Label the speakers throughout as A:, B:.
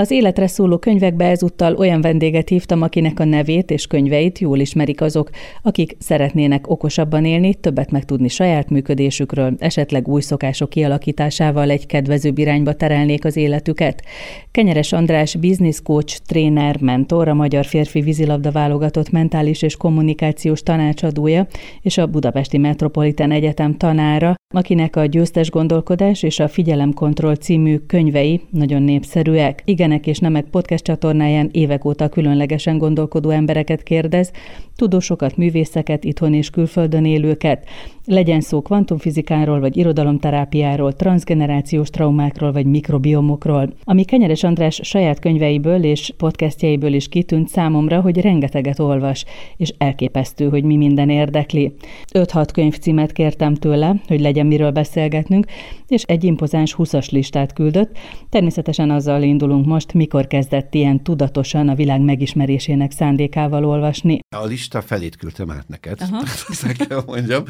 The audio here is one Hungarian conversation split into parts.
A: Az életre szóló könyvekbe ezúttal olyan vendéget hívtam, akinek a nevét és könyveit jól ismerik azok, akik szeretnének okosabban élni, többet megtudni saját működésükről, esetleg új szokások kialakításával egy kedvezőbb irányba terelnék az életüket. Kenyeres András, business coach, tréner, mentor, a Magyar Férfi Vízilabda válogatott mentális és kommunikációs tanácsadója és a Budapesti Metropolitan Egyetem tanára, akinek a Győztes Gondolkodás és a Figyelemkontroll című könyvei nagyon népszerűek. Igenek és Nemek podcast csatornáján évek óta különlegesen gondolkodó embereket kérdez, tudósokat, művészeket, itthon és külföldön élőket. Legyen szó kvantumfizikáról, vagy irodalomterápiáról, transgenerációs traumákról, vagy mikrobiomokról. Ami Kenyeres András saját könyveiből és podcastjeiből is kitűnt számomra, hogy rengeteget olvas, és elképesztő, hogy mi minden érdekli. 5-6 könyvcímet kértem tőle, hogy legyen miről beszélgetnünk, és egy impozáns 20-as listát küldött. Természetesen azzal indulunk most, mikor kezdett ilyen tudatosan a világ megismerésének szándékával olvasni.
B: A lista felét küldtem át neked, ezt kell mondjam.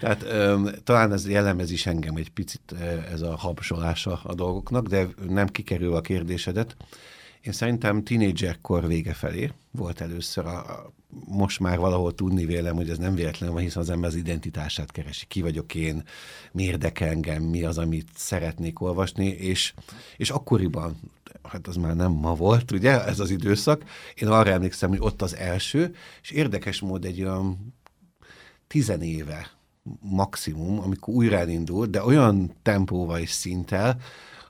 B: Tehát um, talán ez jellemez is engem egy picit ez a habsolása a dolgoknak, de nem kikerül a kérdésedet. Én szerintem tínédzserkor vége felé volt először a, a most már valahol tudni vélem, hogy ez nem véletlen van, hiszen az ember az identitását keresi. Ki vagyok én, mi érdekel engem, mi az, amit szeretnék olvasni, és, és akkoriban, hát az már nem ma volt, ugye, ez az időszak, én arra emlékszem, hogy ott az első, és érdekes mód egy olyan tizenéve maximum, amikor újra elindult, de olyan tempóval és szinttel,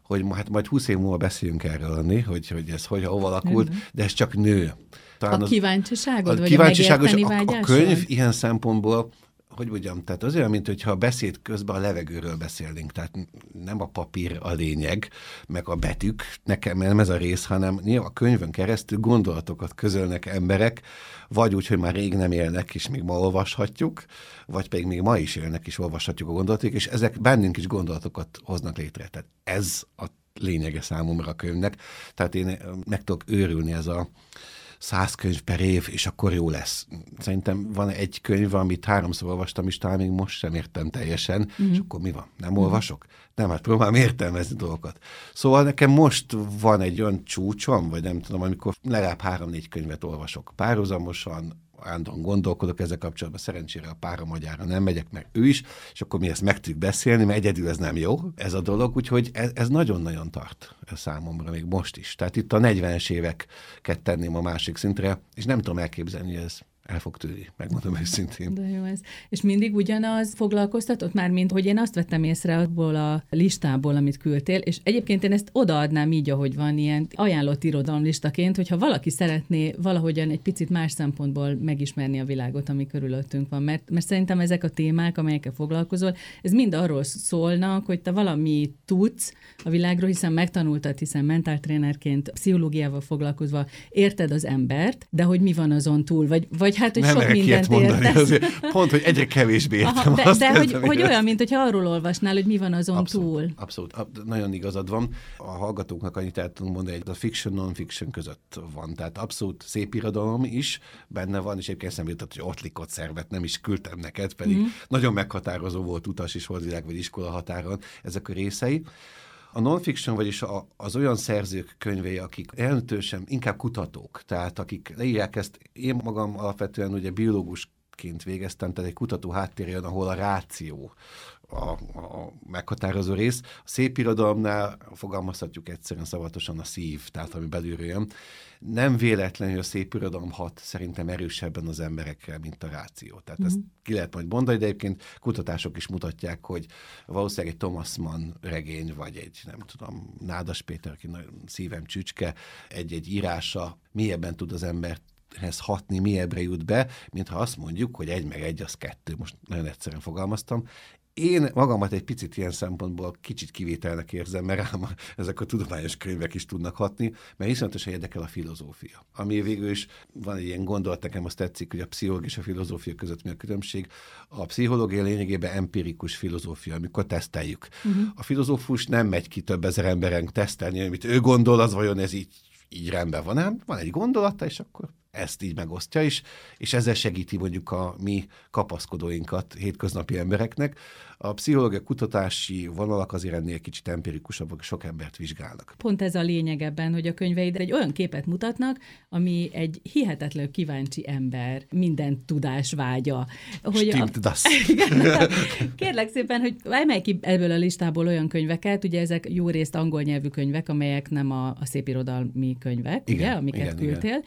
B: hogy hát majd 20 év múlva beszéljünk erről, hogy, hogy ez hogy hova alakult, mm-hmm. de ez csak nő.
A: Talán a kíváncsiságod, a vagy kíváncsiságos, a,
B: a, a könyv ilyen szempontból hogy mondjam, tehát az olyan, mint hogyha a beszéd közben a levegőről beszélnénk, tehát nem a papír a lényeg, meg a betűk, nekem nem ez a rész, hanem a könyvön keresztül gondolatokat közölnek emberek, vagy úgy, hogy már rég nem élnek, és még ma olvashatjuk, vagy pedig még ma is élnek, és olvashatjuk a gondolatok, és ezek bennünk is gondolatokat hoznak létre. Tehát ez a lényege számomra a könyvnek. Tehát én meg tudok őrülni ez a száz könyv per év, és akkor jó lesz. Szerintem van egy könyv, amit háromszor olvastam, és talán még most sem értem teljesen, mm. és akkor mi van? Nem mm. olvasok? Nem, hát próbálom értelmezni dolgokat. Szóval nekem most van egy olyan csúcsom, vagy nem tudom, amikor legalább három-négy könyvet olvasok párhuzamosan, állandóan gondolkodok ezzel kapcsolatban, szerencsére a pára magyarra nem megyek, meg ő is, és akkor mi ezt meg tudjuk beszélni, mert egyedül ez nem jó, ez a dolog, úgyhogy ez, nagyon-nagyon tart számomra még most is. Tehát itt a 40-es éveket tenném a másik szintre, és nem tudom elképzelni, hogy ez el fog tűrni, megmondom őszintén.
A: De jó ez. És mindig ugyanaz foglalkoztatott már, mint hogy én azt vettem észre abból a listából, amit küldtél, és egyébként én ezt odaadnám így, ahogy van, ilyen ajánlott irodalomlistaként, hogyha valaki szeretné valahogyan egy picit más szempontból megismerni a világot, ami körülöttünk van, mert, mert szerintem ezek a témák, amelyekkel foglalkozol, ez mind arról szólnak, hogy te valami tudsz a világról, hiszen megtanultad, hiszen mentáltrénerként, pszichológiával foglalkozva érted az embert, de hogy mi van azon túl, vagy, vagy vagy hát, hogy nem sok mindent mondani, azért,
B: pont, hogy egyre kevésbé értem Aha,
A: de, azt de hogy, hogy olyan, mint hogyha arról olvasnál, hogy mi van azon
B: abszolút,
A: túl.
B: Abszolút, nagyon igazad van. A hallgatóknak annyit el tudom mondani, hogy a fiction, non-fiction között van. Tehát abszolút szép irodalom is benne van, és egyébként eszembe jutott, hogy ott likott szervet nem is küldtem neked, pedig mm. nagyon meghatározó volt utas is volt világ vagy iskola határon ezek a részei. A non-fiction, vagyis a, az olyan szerzők könyvei, akik jelentősen inkább kutatók, tehát akik leírják ezt, én magam alapvetően ugye biológusként végeztem, tehát egy kutató háttér jön, ahol a ráció a, a meghatározó rész. A szép irodalomnál fogalmazhatjuk egyszerűen szavatosan a szív, tehát ami belülről jön. Nem véletlenül a szép irodalom hat szerintem erősebben az emberekkel, mint a ráció. Tehát mm-hmm. ezt mhm. ki lehet majd mondani, de egyébként kutatások is mutatják, hogy valószínűleg egy Thomas Mann regény, vagy egy, nem tudom, Nádas Péter, aki nagyon szívem csücske, egy-egy írása mélyebben tud az embert hez hatni, mélyebbre jut be, mintha azt mondjuk, hogy egy meg egy az kettő. Most nagyon egyszerűen fogalmaztam. Én magamat egy picit ilyen szempontból kicsit kivételnek érzem, mert rám ezek a tudományos könyvek is tudnak hatni, mert iszonyatosan érdekel a filozófia. Ami végül is van egy ilyen gondolat, nekem azt tetszik, hogy a pszichológia és a filozófia között mi a különbség. A pszichológia lényegében empirikus filozófia, amikor teszteljük. Uh-huh. A filozófus nem megy ki több ezer emberen tesztelni, amit ő gondol, az vajon ez így, így rendben van, nem? Van egy gondolata, és akkor ezt így megosztja is, és ezzel segíti mondjuk a mi kapaszkodóinkat hétköznapi embereknek. A pszichológia kutatási vonalak azért ennél kicsit empirikusabbak, sok embert vizsgálnak.
A: Pont ez a lényeg ebben, hogy a könyveid egy olyan képet mutatnak, ami egy hihetetlen kíváncsi ember, minden tudás vágya.
B: Hogy a... das.
A: Kérlek szépen, hogy emelj ki ebből a listából olyan könyveket, ugye ezek jó részt angol nyelvű könyvek, amelyek nem a, a szépirodalmi könyvek, igen, ugye, amiket igen, küldtél. Igen.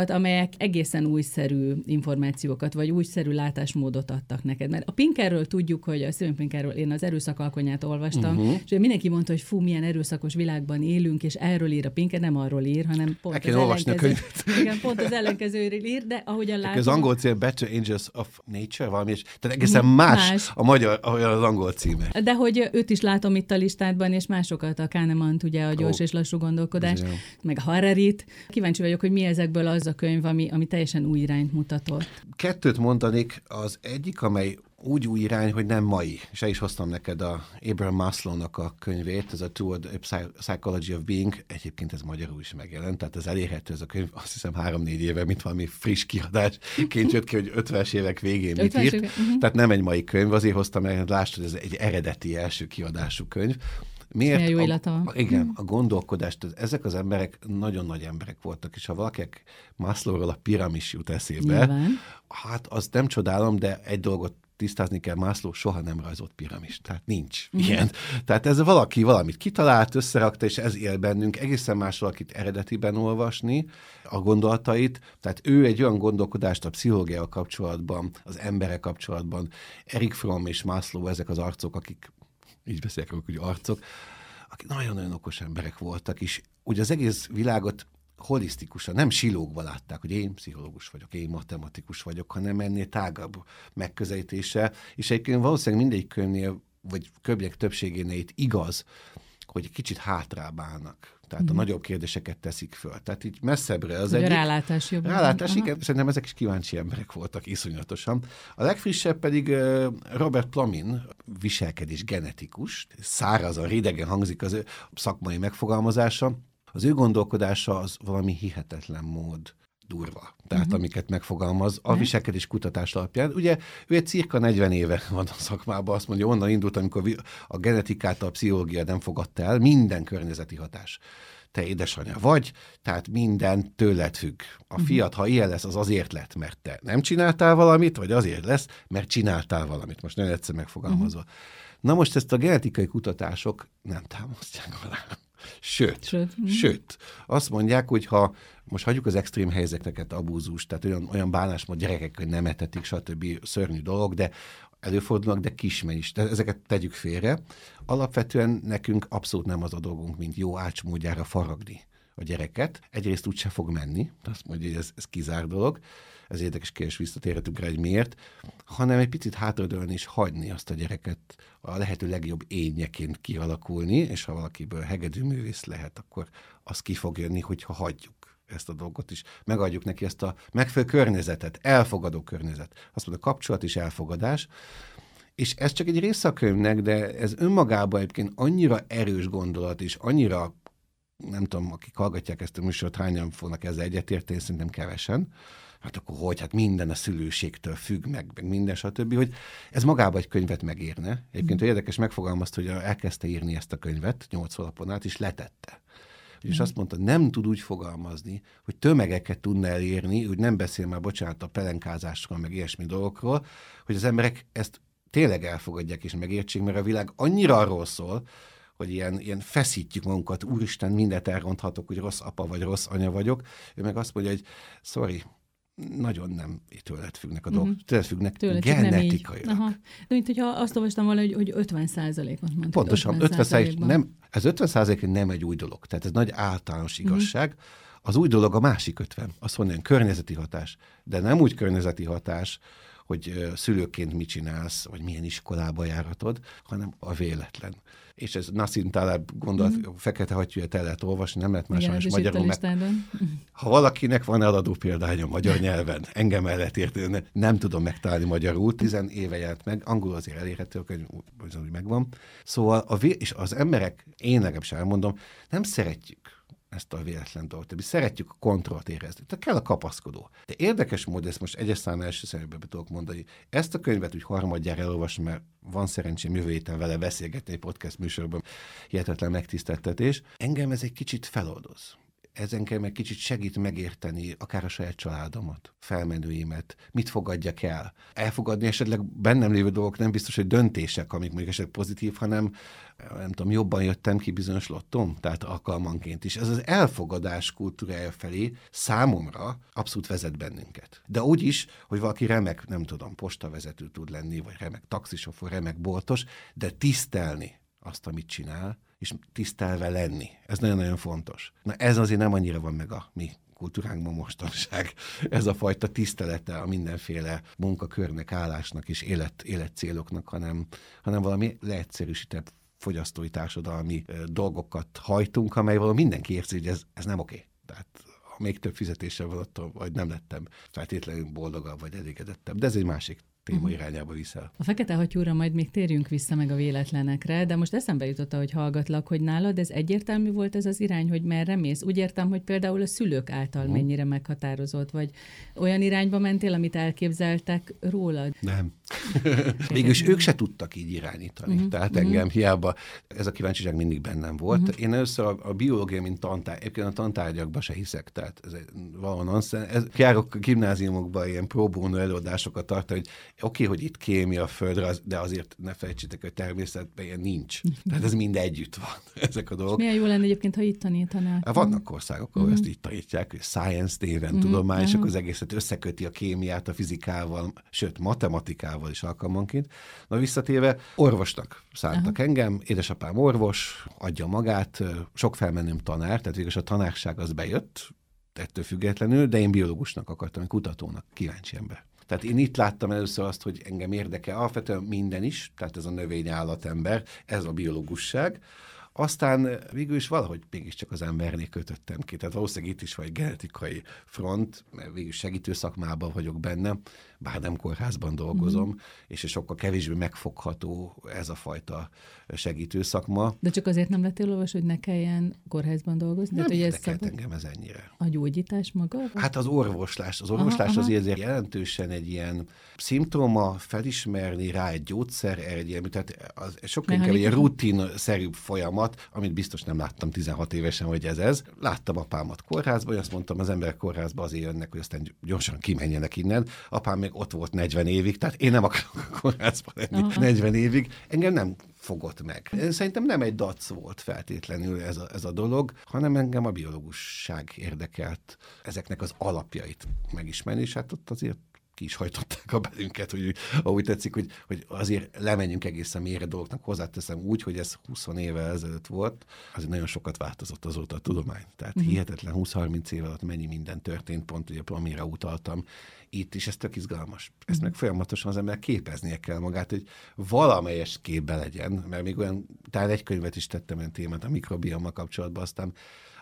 A: Olyanokat, amelyek egészen újszerű információkat, vagy újszerű látásmódot adtak neked. Mert a Pinkerről tudjuk, hogy a Steven Pinkerről én az erőszakalkonyát olvastam, uh-huh. és mindenki mondta, hogy fú, milyen erőszakos világban élünk, és erről ír a Pinker, nem arról ír, hanem pont
B: az ellenkező,
A: igen, pont az ellenkezőről ír, de ahogyan látom...
B: Az angol cím Better Angels of Nature, valami, és tehát egészen más, más. a magyar, az angol címe.
A: De hogy őt is látom itt a listádban, és másokat, a Kahneman, ugye a gyors oh. és lassú gondolkodás, meg a Hararit. Kíváncsi vagyok, hogy mi ezekből az a könyv, ami, ami teljesen új irányt mutatott.
B: Kettőt mondanék, az egyik, amely úgy új irány, hogy nem mai. És el is hoztam neked a Abraham Maslow-nak a könyvét, ez a Toward Psychology of Being, egyébként ez magyarul is megjelent, tehát ez elérhető ez a könyv, azt hiszem három-négy éve, mint valami friss kiadásként jött ki, hogy 50-es évek végén mit írt. Uh-huh. Tehát nem egy mai könyv, azért hoztam el, lásd, hogy ez egy eredeti első kiadású könyv.
A: Miért? jó illata.
B: A, igen, a gondolkodást, ezek az emberek nagyon nagy emberek voltak, és ha valakinek Maslowról a piramis jut eszébe, Nyilván. hát azt nem csodálom, de egy dolgot tisztázni kell, Mászló soha nem rajzolt piramis. Tehát nincs mm. ilyen. Tehát ez valaki valamit kitalált, összerakta, és ez él bennünk. Egészen más valakit eredetiben olvasni a gondolatait. Tehát ő egy olyan gondolkodást a pszichológia kapcsolatban, az emberek kapcsolatban. Erik Fromm és Mászló, ezek az arcok, akik, így beszélek, hogy arcok, akik nagyon-nagyon okos emberek voltak, és ugye az egész világot holisztikusan, nem silógva látták, hogy én pszichológus vagyok, én matematikus vagyok, hanem ennél tágabb megközelítése, és egyébként valószínűleg mindegyik könyvnél, vagy könyvek többségénél itt igaz, hogy kicsit hátrább állnak. Tehát mm. a mhm. nagyobb kérdéseket teszik föl. Tehát így messzebbre az egy.
A: Rálátás jobb.
B: Rálátás, igen. Szerintem ezek is kíváncsi emberek voltak iszonyatosan. A legfrissebb pedig Robert Plamin, viselkedés genetikus, szárazan, ridegen hangzik az ő szakmai megfogalmazása, az ő gondolkodása az valami hihetetlen mód durva. Tehát uh-huh. amiket megfogalmaz a viselkedés kutatás alapján. Ugye ő egy cirka 40 éve van a szakmában, azt mondja, onnan indult, amikor a genetikát a pszichológia nem fogadta el, minden környezeti hatás. Te édesanyja vagy, tehát minden tőled függ. A uh-huh. fiat, ha ilyen lesz, az azért lett, mert te nem csináltál valamit, vagy azért lesz, mert csináltál valamit. Most nagyon egyszer megfogalmazva. Uh-huh. Na most ezt a genetikai kutatások nem támasztják alá. Sőt, sőt, mm. sőt, azt mondják, hogy ha most hagyjuk az extrém helyzeteket, abúzus, tehát olyan, olyan bánásmód gyerekek, hogy nem etetik, stb. szörnyű dolog, de előfordulnak, de kismen is. De ezeket tegyük félre. Alapvetően nekünk abszolút nem az a dolgunk, mint jó ácsmódjára faragni a gyereket. Egyrészt úgyse fog menni, azt mondja, hogy ez, ez kizár dolog, ez érdekes kérdés, visszatérhetünk rá, hogy miért, hanem egy picit hátradőlni és hagyni azt a gyereket a lehető legjobb énjeként kialakulni, és ha valakiből hegedű művész lehet, akkor az ki fog jönni, hogyha hagyjuk ezt a dolgot is, megadjuk neki ezt a megfelelő környezetet, elfogadó környezet. Azt mondja, kapcsolat és elfogadás, és ez csak egy része a könyvnek, de ez önmagában egyébként annyira erős gondolat, és annyira nem tudom, akik hallgatják ezt a műsort, hányan fognak ezzel egyetérteni, szerintem kevesen, hát akkor hogy, hát minden a szülőségtől függ, meg, meg minden, stb., hogy ez magában egy könyvet megérne. Egyébként mm. érdekes megfogalmazta, hogy elkezdte írni ezt a könyvet nyolc alapon át, és letette. És mm. azt mondta, nem tud úgy fogalmazni, hogy tömegeket tudna elérni, hogy nem beszél már, bocsánat, a pelenkázásról, meg ilyesmi dolgokról, hogy az emberek ezt tényleg elfogadják és megértsék, mert a világ annyira arról szól, hogy ilyen, ilyen feszítjük magunkat, úristen, mindent elronthatok, hogy rossz apa vagy rossz anya vagyok. Ő meg azt mondja, hogy sorry, nagyon nem tőled függnek a dolgok, uh-huh. tőled függnek tőled genetikailag. Aha.
A: De mint hogyha azt olvastam volna, hogy, hogy 50 százalékot mondtad.
B: Pontosan, 50, 50 százalék, nem, ez 50 százalék nem egy új dolog, tehát ez nagy általános mhm. igazság. Uh-huh. Az új dolog a másik 50, azt mondja, környezeti hatás, de nem úgy környezeti hatás, hogy szülőként mit csinálsz, vagy milyen iskolába járhatod, hanem a véletlen és ez Nassim Taleb gondolat, mm. fekete hattyúját el lehet olvasni, nem lehet más Igen, magyarul meg. Ha valakinek van eladó példánya magyar nyelven, engem el lehet érteni, nem tudom megtalálni magyarul, tizen éve jelent meg, angol azért elérhető, a könyv úgy megvan. Szóval a és az emberek, én legalábbis elmondom, nem szeretjük ezt a véletlen dolgot. Mi szeretjük a kontrollt érezni. Tehát kell a kapaszkodó. De érdekes módon, ezt most egyes szám első szemében tudok mondani, ezt a könyvet úgy harmadjára elolvasni, mert van szerencsém jövő héten vele beszélgetni egy podcast műsorban, hihetetlen megtiszteltetés. Engem ez egy kicsit feloldoz ezen kell meg kicsit segít megérteni akár a saját családomat, felmenőimet, mit fogadjak el. Elfogadni esetleg bennem lévő dolgok nem biztos, hogy döntések, amik még esetleg pozitív, hanem nem tudom, jobban jöttem ki bizonyos lottom, tehát alkalmanként is. Ez az elfogadás kultúrája felé számomra abszolút vezet bennünket. De úgy is, hogy valaki remek, nem tudom, postavezető tud lenni, vagy remek taxisofor, remek boltos, de tisztelni azt, amit csinál, és tisztelve lenni. Ez nagyon-nagyon fontos. Na ez azért nem annyira van meg a mi kultúránkban mostanság. Ez a fajta tisztelete a mindenféle munkakörnek, állásnak és élet, életcéloknak, hanem, hanem valami leegyszerűsített fogyasztói társadalmi dolgokat hajtunk, amely valami mindenki érzi, hogy ez, ez nem oké. Tehát még több fizetéssel van attól, vagy nem lettem feltétlenül boldogabb, vagy elégedettebb. De ez egy másik téma uh-huh. irányába viszel.
A: A fekete hattyúra majd még térjünk vissza meg a véletlenekre, de most eszembe jutott, hogy hallgatlak, hogy nálad ez egyértelmű volt ez az irány, hogy merre mész. Úgy értem, hogy például a szülők által uh-huh. mennyire meghatározott, vagy olyan irányba mentél, amit elképzeltek rólad?
B: Nem. Mégis ők se tudtak így irányítani. Uh-huh. Tehát uh-huh. engem hiába, ez a kíváncsiság mindig bennem volt. Uh-huh. Én először a, a biológia, mint tantár, egyébként a tantárgyakba se hiszek, tehát ez valahonnan, ez, járok gimnáziumokba ilyen próbónő előadásokat tart, hogy oké, hogy itt kémia a földre, de azért ne felejtsétek, hogy természetben ilyen nincs. Tehát ez mind együtt van, ezek a dolgok.
A: És milyen jó lenne egyébként, ha itt tanítanák.
B: Hát vannak országok, ahol uh-huh. ezt így tanítják, hogy science néven uh-huh. tudomány, és akkor az egészet összeköti a kémiát a fizikával, sőt, matematikával is alkalmanként. Na visszatérve, orvosnak szántak uh-huh. engem, édesapám orvos, adja magát, sok felmenőm tanár, tehát végül a tanárság az bejött, ettől függetlenül, de én biológusnak akartam, kutatónak, kíváncsi ember. Tehát én itt láttam először azt, hogy engem érdekel alapvetően minden is, tehát ez a növény állatember, ez a biológusság, aztán végül is valahogy mégiscsak az embernél kötöttem ki. Tehát valószínűleg itt is vagy genetikai front, mert végül segítő szakmában vagyok benne, bár nem kórházban dolgozom, mm-hmm. és sokkal kevésbé megfogható ez a fajta segítő szakma.
A: De csak azért nem lettél olvas, hogy ne kelljen kórházban dolgozni?
B: Nem Tehát, hogy ez szabad... engem ez ennyire.
A: A gyógyítás maga?
B: Hát az orvoslás. Az orvoslás aha, azért aha. jelentősen egy ilyen szimptoma, felismerni rá egy gyógyszer, egy ilyen, tehát az sokkal inkább egy rutinszerűbb folyamat, amit biztos nem láttam 16 évesen, hogy ez ez. Láttam apámat kórházban, hogy azt mondtam, az emberek kórházba azért jönnek, hogy aztán gyorsan kimenjenek innen. Apám még ott volt 40 évig, tehát én nem akarok kórházban lenni Aha. 40 évig. Engem nem fogott meg. Szerintem nem egy dac volt feltétlenül ez a, ez a dolog, hanem engem a biológusság érdekelt ezeknek az alapjait megismerni, és hát ott azért ki is hajtották a belünket, hogy ahogy tetszik, hogy, hogy azért lemenjünk egészen mélyre dolgoknak. Hozzáteszem úgy, hogy ez 20 éve ezelőtt volt, azért nagyon sokat változott azóta a tudomány. Tehát uh-huh. hihetetlen 20-30 év alatt mennyi minden történt, pont ugye amire utaltam. Itt is ez tök izgalmas. Ezt uh-huh. meg folyamatosan az ember képeznie kell magát, hogy valamelyes képbe legyen, mert még olyan, talán egy könyvet is tettem olyan témát a mikrobiommal kapcsolatban, aztán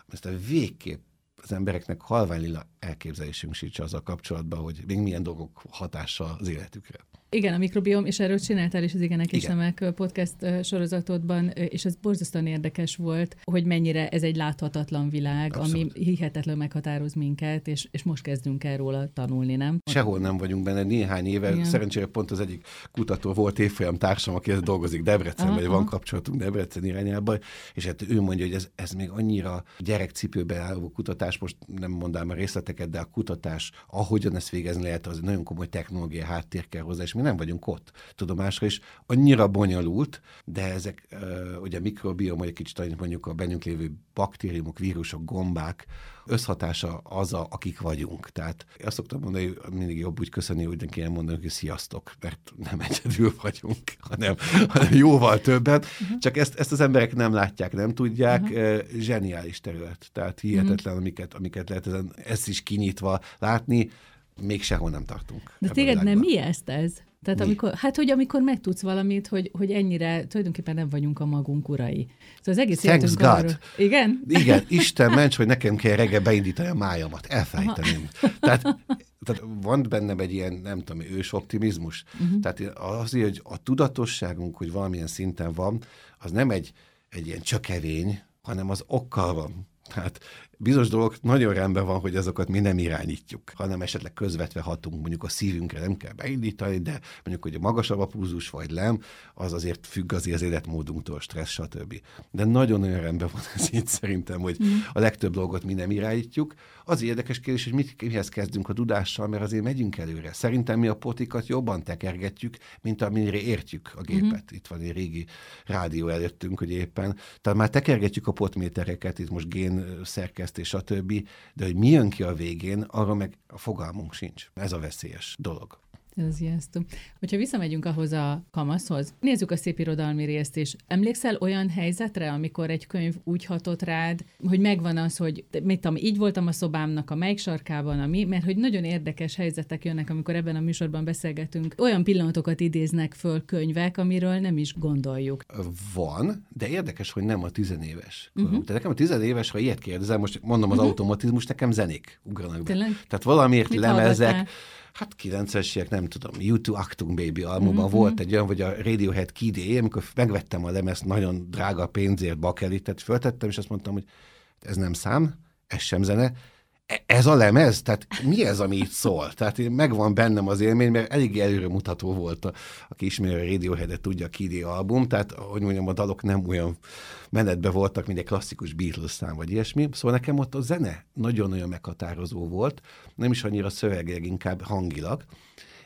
B: ezt a végképp az embereknek halvány lila elképzelésünk sincs azzal kapcsolatban, hogy még milyen dolgok hatással az életükre.
A: Igen, a mikrobiom, és erről csináltál is az Igenek és Nemek podcast sorozatodban, és ez borzasztóan érdekes volt, hogy mennyire ez egy láthatatlan világ, Abszolút. ami hihetetlen meghatároz minket, és, és most kezdünk el róla tanulni, nem?
B: Sehol nem vagyunk benne, néhány éve, Igen. szerencsére pont az egyik kutató volt évfolyam társam, aki ez dolgozik Debrecenben, vagy van kapcsolatunk Debrecen irányába, és hát ő mondja, hogy ez, ez még annyira gyerekcipőben álló kutatás, most nem mondám a részleteket, de a kutatás, ahogyan ezt végezni lehet, az nagyon komoly technológia háttér kell hozzá, és mi nem vagyunk ott tudomásra, és annyira bonyolult, de ezek, ugye a mikrobiom, vagy egy kicsit mondjuk a bennünk lévő baktériumok, vírusok, gombák, összhatása az, a, akik vagyunk. Tehát azt szoktam mondani, hogy mindig jobb úgy köszönni, hogy neki mondani, hogy sziasztok, mert nem egyedül vagyunk, hanem, hanem jóval többen. Uh-huh. Csak ezt, ezt az emberek nem látják, nem tudják. Uh-huh. Zseniális terület. Tehát hihetetlen, uh-huh. amiket, amiket lehet ezen, ezt is kinyitva látni még sehol nem tartunk.
A: De téged nem mi ezt ez? Tehát amikor, hát, hogy amikor megtudsz valamit, hogy, hogy ennyire tulajdonképpen nem vagyunk a magunk urai. Szóval az egész
B: Thanks God. Arról...
A: Igen?
B: Igen, Isten ments, hogy nekem kell reggel beindítani a májamat. Elfelejteném. Tehát, tehát van bennem egy ilyen, nem tudom, ős optimizmus. Uh-huh. Tehát azért, hogy a tudatosságunk, hogy valamilyen szinten van, az nem egy, egy ilyen csökevény, hanem az okkal van. Tehát bizonyos dolgok nagyon rendben van, hogy azokat mi nem irányítjuk, hanem esetleg közvetve hatunk, mondjuk a szívünkre nem kell beindítani, de mondjuk, hogy a magasabb a pulzus vagy nem, az azért függ az életmódunktól, stressz, stb. De nagyon-nagyon rendben van ez így szerintem, hogy mm. a legtöbb dolgot mi nem irányítjuk. Az érdekes kérdés, hogy mit, mihez kezdünk a tudással, mert azért megyünk előre. Szerintem mi a potikat jobban tekergetjük, mint amire értjük a gépet. Mm-hmm. Itt van egy régi rádió előttünk, hogy éppen. Tehát már tekergetjük a potmétereket, itt most gén szerkesztés, stb. De hogy mi jön ki a végén, arra meg a fogalmunk sincs. Ez a veszélyes dolog.
A: Ez ijesztő. Hogyha visszamegyünk ahhoz a kamaszhoz, nézzük a szép irodalmi részt is. Emlékszel olyan helyzetre, amikor egy könyv úgy hatott rád, hogy megvan az, hogy mit tudom, így voltam a szobámnak a melyik sarkában, ami, mert hogy nagyon érdekes helyzetek jönnek, amikor ebben a műsorban beszélgetünk. Olyan pillanatokat idéznek föl könyvek, amiről nem is gondoljuk.
B: Van, de érdekes, hogy nem a tizenéves. Uh-huh. De nekem a tizenéves, ha ilyet kérdezem, most mondom az uh-huh. automatizmus, nekem zenék ugranak be. Tényleg? Tehát valamiért Mit lemezek, hallgatnál? Hát 90-es nem tudom, YouTube Actung Baby albumban mm-hmm. volt egy olyan, hogy a Radiohead Kid A, amikor megvettem a lemezt nagyon drága pénzért bakelit, tehát föltettem, és azt mondtam, hogy ez nem szám, ez sem zene, ez a lemez? Tehát mi ez, ami itt szól? Tehát megvan bennem az élmény, mert elég előremutató volt, a, aki ismeri a Radiohead-et, tudja a Kid album, tehát, hogy mondjam, a dalok nem olyan menetben voltak, mint egy klasszikus Beatles szám, vagy ilyesmi. Szóval nekem ott a zene nagyon-nagyon meghatározó volt, nem is annyira szövegileg, inkább hangilag.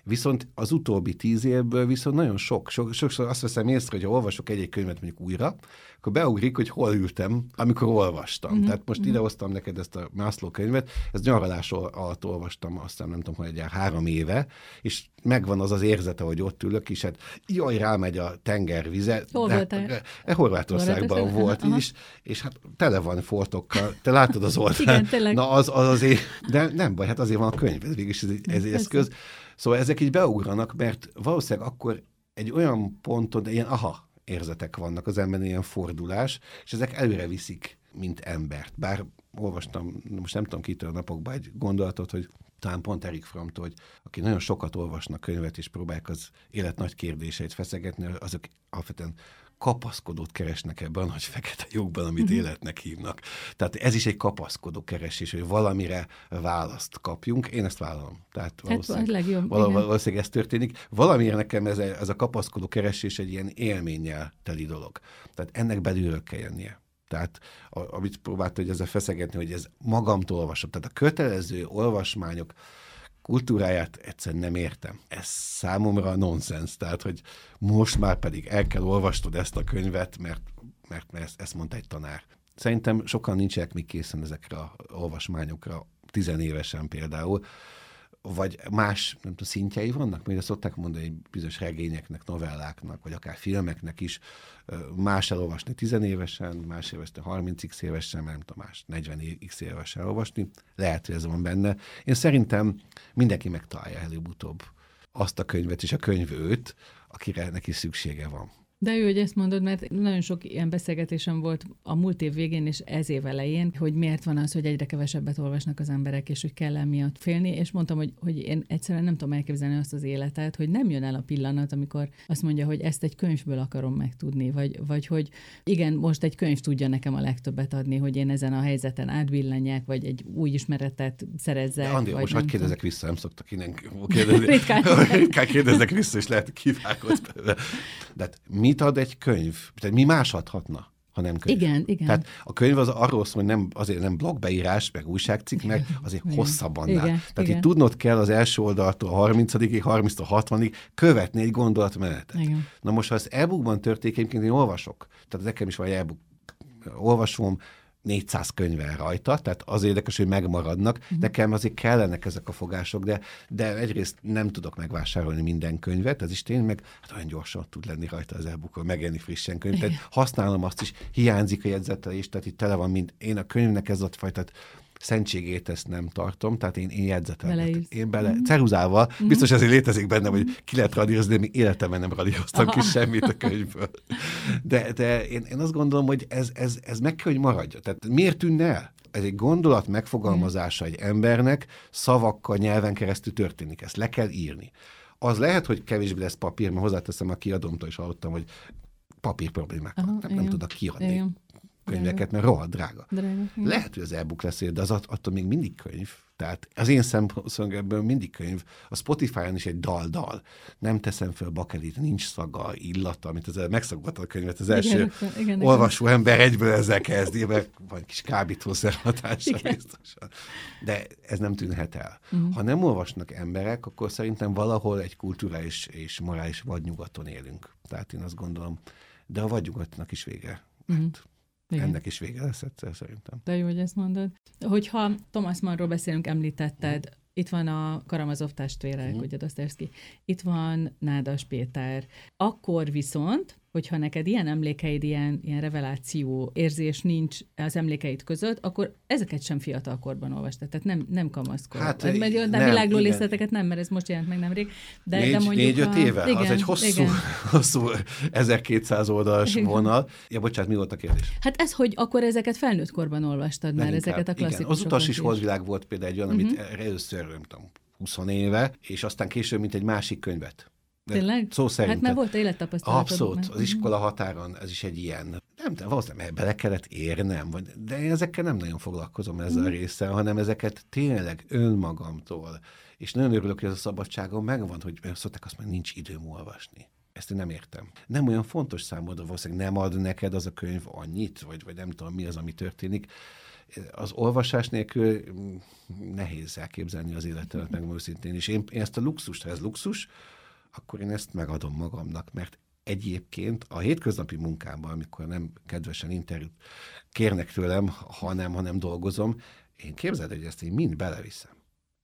B: Viszont az utóbbi tíz évből viszont nagyon sok, sok sokszor azt veszem észre, hogy ha olvasok egy-egy könyvet mondjuk újra, akkor beugrik, hogy hol ültem, amikor olvastam. Mm-hmm. Tehát most mm-hmm. idehoztam neked ezt a Mászló könyvet, ezt nyaralás alatt olvastam, aztán nem tudom, hogy egy három éve, és megvan az az érzete, hogy ott ülök, és hát jaj, rámegy a tengervize.
A: Hol de, voltál?
B: E, e, Horvátországban volt aha. is, és hát tele van foltokkal. Te látod az oldalt.
A: Igen, tényleg.
B: Na az, az azért, de nem baj, hát azért van a könyv, ez végig ez egy, ez egy eszköz. Szóval ezek így beugranak, mert valószínűleg akkor egy olyan ponton, ilyen aha érzetek vannak az emberen, ilyen fordulás, és ezek előre viszik, mint embert. Bár olvastam, most nem tudom kitől a napokban egy gondolatot, hogy talán pont Erik Framtól, hogy aki nagyon sokat olvasnak könyvet, és próbálják az élet nagy kérdéseit feszegetni, azok alapvetően kapaszkodót keresnek ebben a nagy fekete lyukban, amit uh-huh. életnek hívnak. Tehát ez is egy kapaszkodó keresés, hogy valamire választ kapjunk. Én ezt vállalom. Tehát
A: hát valószínűleg, hát legjobb,
B: val- valószínűleg ez történik. Valamire nekem ez a, ez a kapaszkodó keresés egy ilyen élménnyel teli dolog. Tehát ennek belülről kell jönnie. Tehát a, amit próbálta, hogy ezzel feszegetni, hogy ez magamtól olvasom. Tehát a kötelező olvasmányok kultúráját egyszerűen nem értem. Ez számomra nonsens, tehát, hogy most már pedig el kell olvastod ezt a könyvet, mert, mert, mert ezt, ezt mondta egy tanár. Szerintem sokan nincsenek még készen ezekre a olvasmányokra, tizenévesen például, vagy más nem tudom, szintjei vannak, mert szokták mondani, hogy bizonyos regényeknek, novelláknak, vagy akár filmeknek is más elolvasni tizenévesen, más évesen, 30x évesen, nem tudom, más 40x évesen elolvasni. Lehet, hogy ez van benne. Én szerintem mindenki megtalálja előbb-utóbb azt a könyvet és a könyv őt, akire neki szüksége van.
A: De jó, hogy ezt mondod, mert nagyon sok ilyen beszélgetésem volt a múlt év végén és ez év elején, hogy miért van az, hogy egyre kevesebbet olvasnak az emberek, és hogy kell emiatt félni, és mondtam, hogy, hogy én egyszerűen nem tudom elképzelni azt az életet, hogy nem jön el a pillanat, amikor azt mondja, hogy ezt egy könyvből akarom megtudni, vagy, vagy hogy igen, most egy könyv tudja nekem a legtöbbet adni, hogy én ezen a helyzeten átbillenjek, vagy egy új ismeretet szerezzek. De
B: Andi,
A: vagy
B: most hagyd kérdezek vissza, nem szoktak innen kérdezni. ritkán. ritkán kérdezek vissza, és lehet kivágott De hát mi mit ad egy könyv? Tehát mi más adhatna? ha nem könyv.
A: Igen, igen.
B: Tehát a könyv az arról szól, hogy nem, azért nem blogbeírás, meg újságcikk, meg azért igen, hosszabb annál. Igen, Tehát igen. itt tudnod kell az első oldaltól a 30-ig, 30 60 követni egy gondolatmenetet. Igen. Na most, ha ez e-bookban történik, én olvasok. Tehát nekem is van e-book olvasom, 400 könyvel rajta, tehát az érdekes, hogy megmaradnak. Uh-huh. Nekem azért kellenek ezek a fogások, de, de egyrészt nem tudok megvásárolni minden könyvet, ez is tényleg, meg hát olyan gyorsan tud lenni rajta az e-bookon, megjelenni frissen könyv. Tehát használom azt is, hiányzik a jegyzetelés, tehát itt tele van, mint én a könyvnek ez a fajta szentségét ezt nem tartom, tehát én, én jegyzetelem. Én bele, mm. ceruzával, mm. biztos ezért létezik benne, hogy ki lehet radírozni, de még életemben nem radíroztam ki semmit a könyvből. De, de én, én azt gondolom, hogy ez, ez, ez meg kell, hogy maradja. Tehát miért tűnne el? ez egy gondolat megfogalmazása egy embernek, szavakkal, nyelven keresztül történik. Ezt le kell írni. Az lehet, hogy kevésbé lesz papír, mert hozzáteszem a kiadómtól is hallottam, hogy papír problémák Aha, nem, nem tudnak kiadni. Igen könyveket, mert rohadt drága.
A: drága
B: Lehet, hogy az e-book lesz, de az attól még mindig könyv. Tehát az én szempontom ebből mindig könyv. A Spotify-on is egy dal-dal. Nem teszem föl bakelit, nincs szaga, illata, amit az megszagolta a könyvet. Az első igen, igen, olvasó igen. ember egyből ezzel kezdi, mert van kis kábítószer hatása igen. biztosan. De ez nem tűnhet el. Uh-huh. Ha nem olvasnak emberek, akkor szerintem valahol egy kulturális és morális vadnyugaton élünk. Tehát én azt gondolom, de a vadnyugatnak is vége. Uh-huh. Hát, igen. Ennek is vége lesz egyszer szerintem.
A: De jó, hogy ezt mondod. Hogyha Thomas Mannról beszélünk, említetted, mm. itt van a Karamazov testvérek, mm. ugye Dostoyevsky, itt van Nádas Péter. Akkor viszont hogyha neked ilyen emlékeid, ilyen, ilyen reveláció érzés nincs az emlékeid között, akkor ezeket sem fiatalkorban olvastad, tehát nem, nem kamaszkor. Hát, hát, mert, de nem, világló részleteket nem, mert ez most jelent meg nemrég. De,
B: négy,
A: de mondjuk
B: négy-öt éve? Igen, az egy hosszú, igen. hosszú 1200 oldalas igen. vonal. Ja, bocsánat, mi volt a kérdés?
A: Hát ez, hogy akkor ezeket felnőtt korban olvastad már, ezeket a klasszikusokat.
B: Az utas is holdvilág volt például egy olyan, uh-huh. amit mhm. először, nem tudom, 20 éve, és aztán később, mint egy másik könyvet.
A: De Tényleg?
B: Szó szerint.
A: Hát mert volt élettapasztalat.
B: Abszolút. Az mhm. iskola határon ez is egy ilyen. Nem, nem valószínűleg bele kellett érnem, vagy, de én ezekkel nem nagyon foglalkozom ezzel a mhm. résszel, hanem ezeket tényleg önmagamtól. És nagyon örülök, hogy ez a szabadságom megvan, hogy szokták azt mondani, nincs időm olvasni. Ezt én nem értem. Nem olyan fontos számodra, valószínűleg nem ad neked az a könyv annyit, vagy, vagy nem tudom mi az, ami történik. Az olvasás nélkül mm, nehéz elképzelni az életet, meg őszintén. És én, én ezt a luxust, ha ez luxus, akkor én ezt megadom magamnak, mert egyébként a hétköznapi munkámban, amikor nem kedvesen interjút kérnek tőlem, hanem, hanem dolgozom, én képzeld, hogy ezt én mind beleviszem.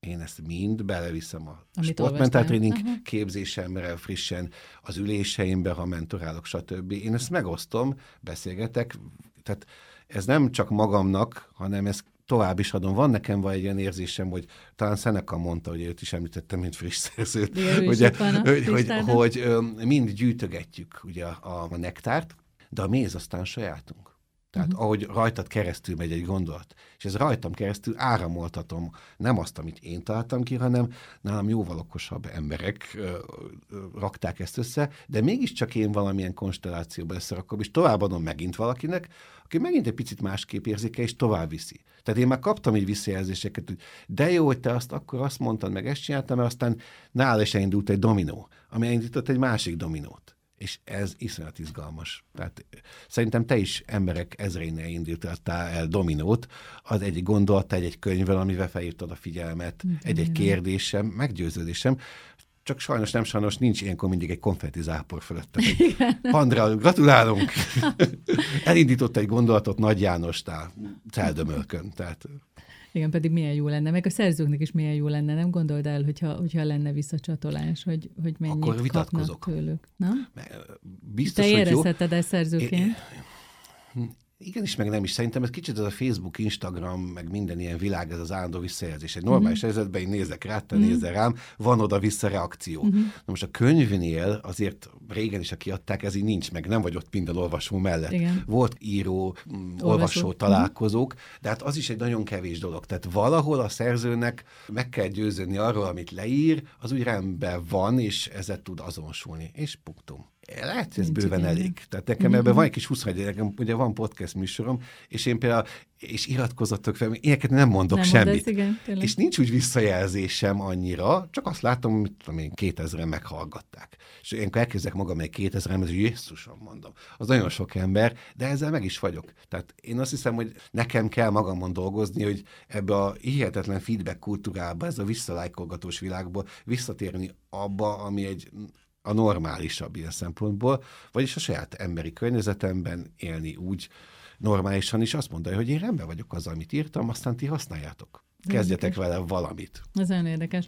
B: Én ezt mind beleviszem a sportmentál tréning uh-huh. képzésemre frissen, az üléseimbe, ha mentorálok, stb. Én ezt megosztom, beszélgetek, tehát ez nem csak magamnak, hanem ez tovább is adom. Van nekem vagy egy ilyen érzésem, hogy talán Szeneka mondta, hogy őt is említettem, mint friss szerzőt, Igen, ugye, hogy, hogy, hogy, hogy mind gyűjtögetjük ugye a, a nektárt, de a méz aztán sajátunk. Tehát uh-huh. ahogy rajtad keresztül megy egy gondolat, és ez rajtam keresztül áramoltatom nem azt, amit én találtam ki, hanem nálam jóval okosabb emberek ö, ö, rakták ezt össze, de mégiscsak én valamilyen konstellációba összerakom, és továbbadom megint valakinek, aki megint egy picit másképp érzéke, és tovább viszi. Tehát én már kaptam így visszajelzéseket, hogy de jó, hogy te azt akkor azt mondtad, meg ezt csináltam, mert aztán nála is elindult egy dominó, ami elindított egy másik dominót. És ez iszonyat izgalmas. Tehát szerintem te is emberek ezrénél indítottál el dominót, az egy gondolat, egy-egy könyvvel, amivel felírtad a figyelmet, egy-egy kérdésem, meggyőződésem, csak sajnos nem sajnos nincs ilyenkor mindig egy konfetti zápor fölöttem. Andra, gratulálunk! Elindított egy gondolatot Nagy Jánostál, Celdömölkön. Tehát...
A: Igen, pedig milyen jó lenne, meg a szerzőknek is milyen jó lenne, nem gondold el, hogyha, hogyha lenne visszacsatolás, hogy, hogy mennyit Akkor vitatkozok. kapnak tőlük. Na?
B: Biztos,
A: Te érezheted ezt szerzőként?
B: É, igenis, meg nem is. Szerintem ez kicsit az a Facebook, Instagram, meg minden ilyen világ, ez az állandó visszajelzés. Egy normális mm-hmm. helyzetben én nézek rá, te mm-hmm. nézel rám, van oda vissza reakció. Mm-hmm. Na most a könyvnél azért régen is, aki adták, ez így nincs meg, nem vagy ott minden olvasó mellett. Igen. Volt író, mm, olvasó, olvasó mhm. találkozók, de hát az is egy nagyon kevés dolog. Tehát valahol a szerzőnek meg kell győződni arról, amit leír, az úgy rendben van, és ezzel tud azonosulni. És punktum. Lehet, hogy ez Nincs bőven elég. Tehát nekem ebben van egy kis 21, nekem ugye van podcast műsorom, és én például, és iratkozottok fel, ilyeneket nem mondok nem semmit. Mondasz, igen, és nincs úgy visszajelzésem annyira, csak azt látom, hogy tudom én, 2000 meghallgatták. És én elkezdek magam egy 2000 hogy Jézusom mondom. Az nagyon sok ember, de ezzel meg is vagyok. Tehát én azt hiszem, hogy nekem kell magamon dolgozni, hogy ebbe a hihetetlen feedback kultúrába, ez a visszalájkolgatós világból visszatérni abba, ami egy a normálisabb ilyen szempontból, vagyis a saját emberi környezetemben élni úgy normálisan is azt mondani, hogy én rendben vagyok az, amit írtam, aztán ti használjátok. Kezdjetek érdekes. vele valamit.
A: Ez nagyon érdekes.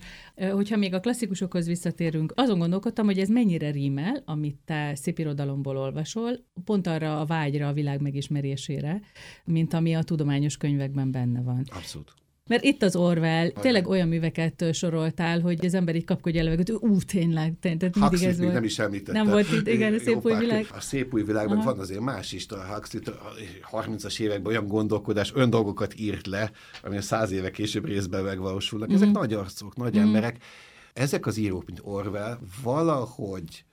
A: Hogyha még a klasszikusokhoz visszatérünk, azon gondolkodtam, hogy ez mennyire rímel, amit te szépirodalomból olvasol, pont arra a vágyra a világ megismerésére, mint ami a tudományos könyvekben benne van.
B: Abszolút.
A: Mert itt az Orwell, Aján. tényleg olyan műveket soroltál, hogy az ember így kapkodja hogy ú, tényleg, tényleg mindig ez volt.
B: nem is említette.
A: Nem volt itt, igen, a szép új világ.
B: A szép új világban Aha. van azért más is. A Huxley a 30-as években olyan gondolkodás, olyan dolgokat írt le, ami a száz éve később részben megvalósulnak. Mm. Ezek mhm. nagy arcok, nagy mm. emberek. Ezek az írók, mint Orwell, valahogy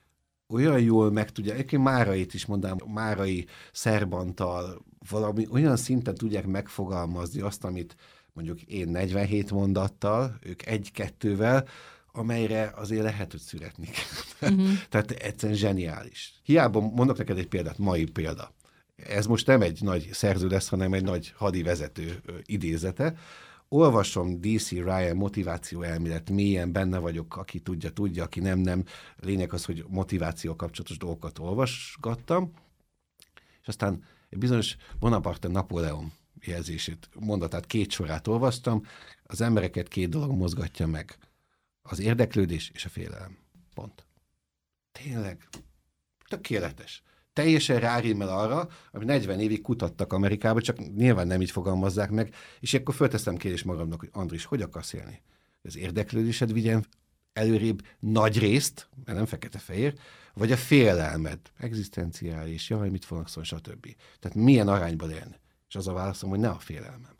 B: olyan jól meg tudja, egyébként Márait is mondám, Márai Szerbantal valami olyan szinten tudják megfogalmazni azt, amit mondjuk én 47 mondattal, ők egy-kettővel, amelyre azért lehet, hogy születni kell. Uh-huh. Tehát egyszerűen zseniális. Hiába mondok neked egy példát, mai példa. Ez most nem egy nagy szerző lesz, hanem egy nagy hadi vezető idézete. Olvasom DC Ryan motiváció elmélet, mélyen benne vagyok, aki tudja, tudja, aki nem, nem. Lényeg az, hogy motiváció kapcsolatos dolgokat olvasgattam, és aztán egy bizonyos Bonaparte Napóleon jelzését, mondatát, két sorát olvastam, az embereket két dolog mozgatja meg. Az érdeklődés és a félelem. Pont. Tényleg. Tökéletes. Teljesen rárímel arra, ami 40 évig kutattak Amerikába, csak nyilván nem így fogalmazzák meg, és akkor fölteszem kérdés magamnak, hogy Andris, hogy akarsz élni? Az érdeklődésed vigyen előrébb nagy részt, mert nem fekete-fehér, vagy a félelmed, egzisztenciális, jaj, mit fognak szólni, stb. Tehát milyen arányban élni? És az a válaszom, hogy ne a félelmem.